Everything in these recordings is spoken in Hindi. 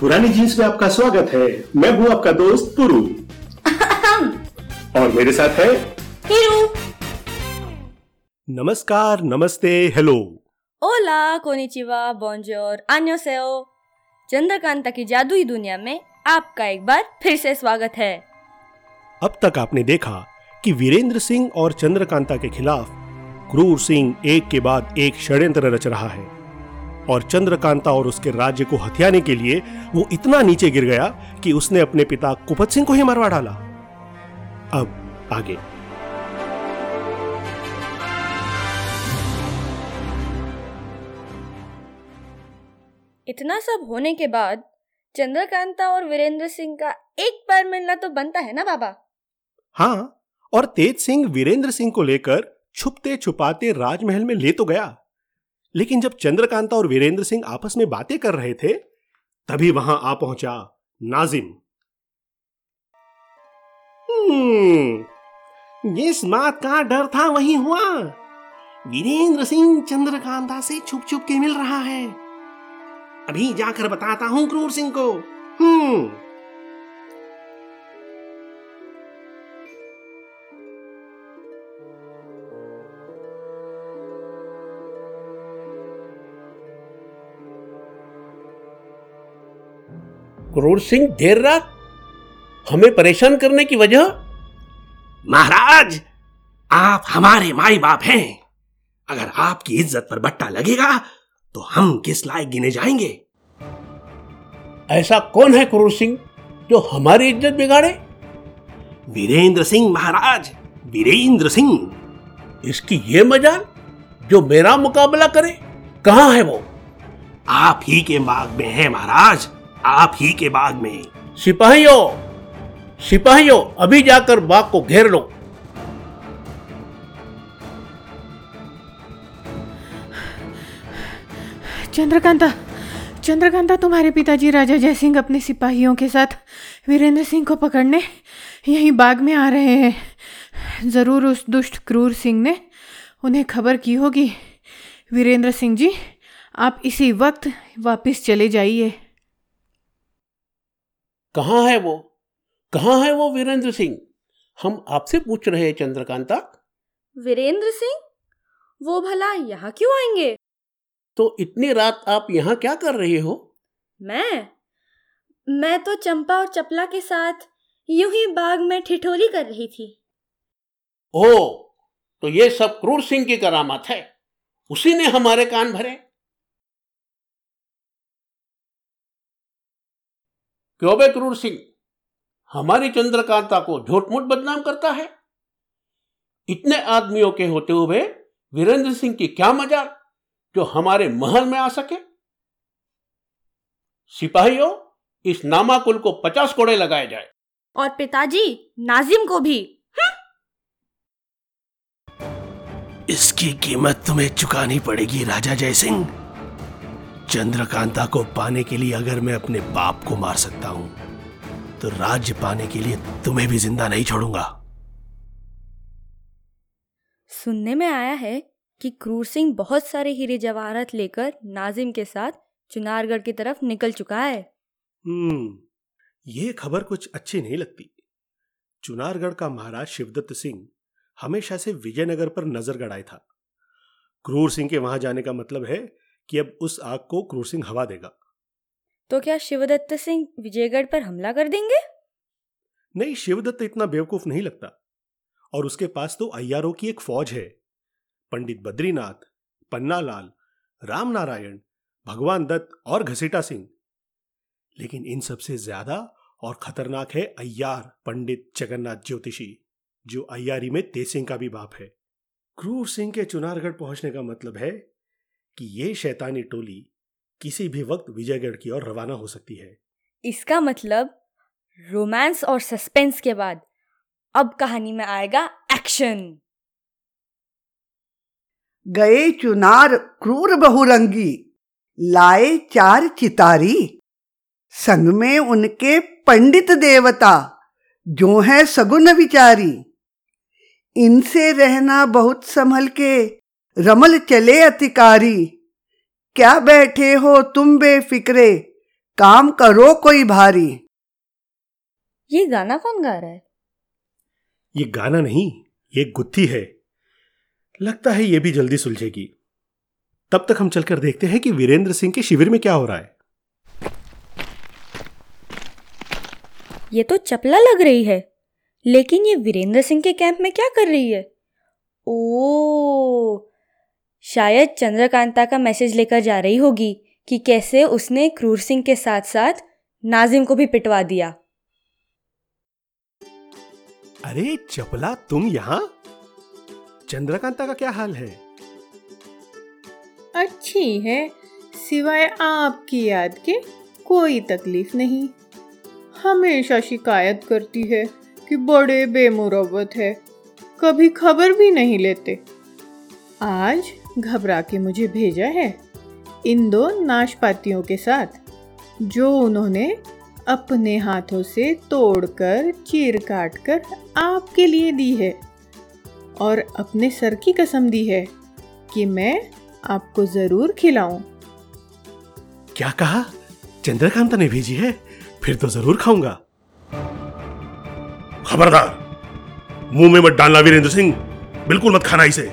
पुरानी जींस में आपका स्वागत है। मैं हूँ आपका दोस्त पुरु। और मेरे साथ है नमस्कार नमस्ते हेलो। ओला कोनिचिवा बॉन्जोर आन्योसेओ चंद्रकांता की जादुई दुनिया में आपका एक बार फिर से स्वागत है। अब तक आपने देखा कि वीरेंद्र सिंह और चंद्रकांता के खिलाफ क्रूर सिंह एक के बाद एक षड्यंत्र रच रहा है। और चंद्रकांता और उसके राज्य को हथियाने के लिए वो इतना नीचे गिर गया कि उसने अपने पिता कुपत सिंह को ही मरवा डाला। अब आगे। इतना सब होने के बाद चंद्रकांता और वीरेंद्र सिंह का एक बार मिलना तो बनता है ना बाबा? हाँ और तेज सिंह वीरेंद्र सिंह को लेकर छुपते छुपाते राजमहल में ले तो गया। लेकिन जब चंद्रकांता और वीरेंद्र सिंह आपस में बातें कर रहे थे तभी वहाँ आ पहुँचा नाजिम। हम्म, जिस बात का डर था वही हुआ। वीरेंद्र सिंह चंद्रकांता से छुप छुप के मिल रहा है। अभी जाकर बताता हूँ क्रूर सिंह को। हम्म। क्रूर सिंह देर रात हमें परेशान करने की वजह? महाराज आप हमारे माई बाप हैं। अगर आपकी इज़्ज़त पर बट्टा लगेगा तो हम किस लायक गिने जाएँगे? ऐसा कौन है क्रूर सिंह जो हमारी इज़्ज़त बिगाड़े? वीरेंद्र सिंह महाराज वीरेंद्र सिंह। इसकी ये मजाल जो मेरा मुकाबला करे कहाँ है वो? आप ही के बाग में है महाराज। आप ही के बाग में। सिपाहियों सिपाहियों अभी जाकर बाग को घेर लो। चंद्रकांता चंद्रकांता तुम्हारे पिताजी राजा जयसिंह अपने सिपाहियों के साथ वीरेंद्र सिंह को पकड़ने यहीं बाग में आ रहे हैं। ज़रूर उस दुष्ट क्रूर सिंह ने उन्हें खबर की होगी। वीरेंद्र सिंह जी आप इसी वक्त वापस चले जाइए। कहाँ है वो? कहाँ है वो वीरेंद्र सिंह? हम आपसे पूछ रहे हैं चंद्रकांता वीरेंद्र सिंह? वो भला यहाँ क्यों आएँगे? तो इतनी रात आप यहाँ क्या कर रहे हो? मैं? मैं तो चंपा और चपला के साथ यूँ ही बाग में ठिठोली कर रही थी। ओ तो ये सब क्रूर सिंह की करामात है। उसी ने हमारे कान भरे। क्यों बे क्रूर सिंह? हमारी चंद्रकांता को झूठ मूठ बदनाम करता है। इतने आदमियों के होते हुए वीरेंद्र सिंह की क्या मजाल जो हमारे महल में आ सके? सिपाहियों इस नामाकुल को पचास कोड़े लगाए जाए। और पिताजी नाजिम को भी। इसकी कीमत तुम्हें चुकानी पड़ेगी राजा जयसिंह। चंद्रकांता को पाने के लिए अगर मैं अपने बाप को मार सकता हूँ तो राज्य पाने के लिए तुम्हें भी ज़िंदा नहीं छोड़ूँगा। सुनने में आया है कि क्रूर सिंह बहुत सारे हीरे जवाहरात लेकर नाजिम के साथ चुनारगढ़ की तरफ़ निकल चुका है। हम्म ये खबर कुछ अच्छी नहीं लगती। चुनारगढ़ का महाराज शिवदत्त सिंह हमेशा से विजयनगर पर नज़र गड़ाए था। क्रूर सिंह के वहाँ जाने का मतलब है कि अब उस आग को क्रूर सिंह हवा देगा। तो क्या शिवदत्त सिंह विजयगढ़ पर हमला कर देंगे? नहीं शिवदत्त इतना बेवकूफ़ नहीं लगता। और उसके पास तो अय्यारों की एक फौज है। पंडित बद्रीनाथ पन्नालाल राम नारायण भगवान दत्त और घसीटा सिंह। लेकिन इन सबसे ज़्यादा और खतरनाक है अय्यार पंडित जगन्नाथ ज्योतिषी जो अय्यारी में तेसिंह का भी बाप है। क्रूर सिंह के चुनारगढ़ पहुँचने का मतलब है कि ये शैतानी टोली किसी भी वक्त विजयगढ़ की ओर रवाना हो सकती है। इसका मतलब रोमांस और सस्पेंस के बाद अब कहानी में आएगा एक्शन। गए चुनार क्रूर बहुरंगी लाए चार चितारी। संग में उनके पंडित देवता जो है सगुन विचारी। इनसे रहना बहुत संभल के रमल चले अतिकारी क्या बैठे हो तुम बेफिक्रे? काम करो कोई भारी। ये गाना कौन गा रहा है? ये गाना नहीं ये गुत्थी है। लगता है ये भी जल्दी सुलझेगी। तब तक हम चलकर देखते हैं कि वीरेंद्र सिंह के शिविर में क्या हो रहा है। ये तो चपला लग रही है लेकिन ये वीरेंद्र सिंह के कैंप में क्या कर रही है? ओ शायद चंद्रकांता का मैसेज लेकर जा रही होगी कि कैसे उसने क्रूर सिंह के साथ साथ नाजिम को भी पिटवा दिया। अरे चपला तुम यहाँ? चंद्रकांता का क्या हाल है? अच्छी है सिवाय आपकी याद के कोई तकलीफ़ नहीं। हमेशा शिकायत करती है कि बड़े बेमुरवत है कभी खबर भी नहीं लेते। आज घबरा के मुझे भेजा है इन दो नाशपातियों के साथ, जो उन्होंने अपने हाथों से तोड़कर, चीर काट कर आपके लिए दी है और अपने सर की कसम दी है कि मैं आपको ज़रूर खिलाऊं। क्या कहा? चंद्रकांता ने भेजी है? फिर तो ज़रूर खाऊँगा। खबरदार, मुँह में मत डालना वीरेंद्र सिंह। बिल्कुल मत खाना इसे।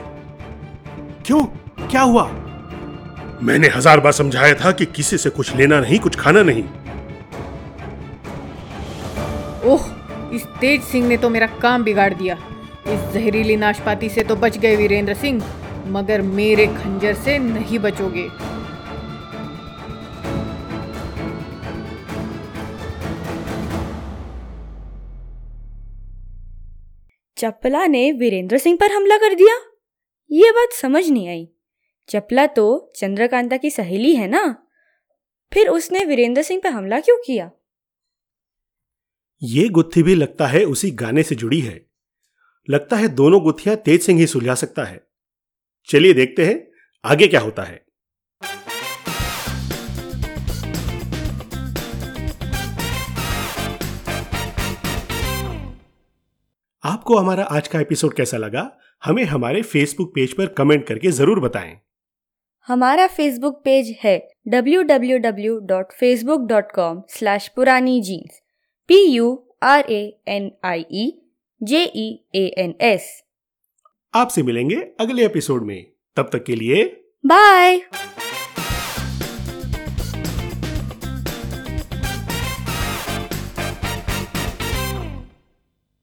क्यों? क्या हुआ? मैंने हज़ार बार समझाया था कि किसी से कुछ लेना नहीं कुछ खाना नहीं। ओह इस तेज सिंह ने तो मेरा काम बिगाड़ दिया। इस जहरीली नाशपाती से तो बच गए वीरेंद्र सिंह मगर मेरे खंजर से नहीं बचोगे। चपला ने वीरेंद्र सिंह पर हमला कर दिया? ये बात समझ नहीं आई। चपला तो चंद्रकांता की सहेली है ना? फिर उसने वीरेंद्र सिंह पर हमला क्यों किया? ये गुत्थी भी लगता है उसी गाने से जुड़ी है। लगता है दोनों गुत्थियाँ तेज सिंह ही सुलझा सकता है। चलिए देखते हैं आगे क्या होता है। आपको हमारा आज का एपिसोड कैसा लगा? हमें हमारे फेसबुक पेज पर कमेंट करके ज़रूर बताएँ। हमारा फेसबुक पेज है www.facebook.com slash Purani jeans P U R A N I E J E A N S आपसे मिलेंगे अगले एपिसोड में। तब तक के लिए बाय